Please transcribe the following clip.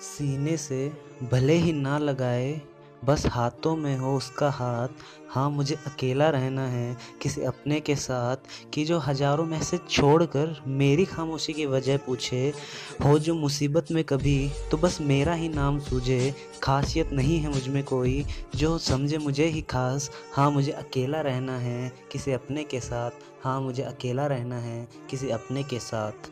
सीने से भले ही ना लगाए, बस हाथों में हो उसका हाथ। हाँ मुझे अकेला रहना है, किसी अपने के साथ, कि जो हज़ारों मैसेज छोड़कर मेरी खामोशी की वजह पूछे, हो जो मुसीबत में कभी तो बस मेरा ही नाम सूझे। खासियत नहीं है मुझमें कोई, जो समझे मुझे ही खास। हाँ मुझे अकेला रहना है, किसी अपने के साथ। हाँ मुझे अकेला रहना है, किसी अपने के साथ।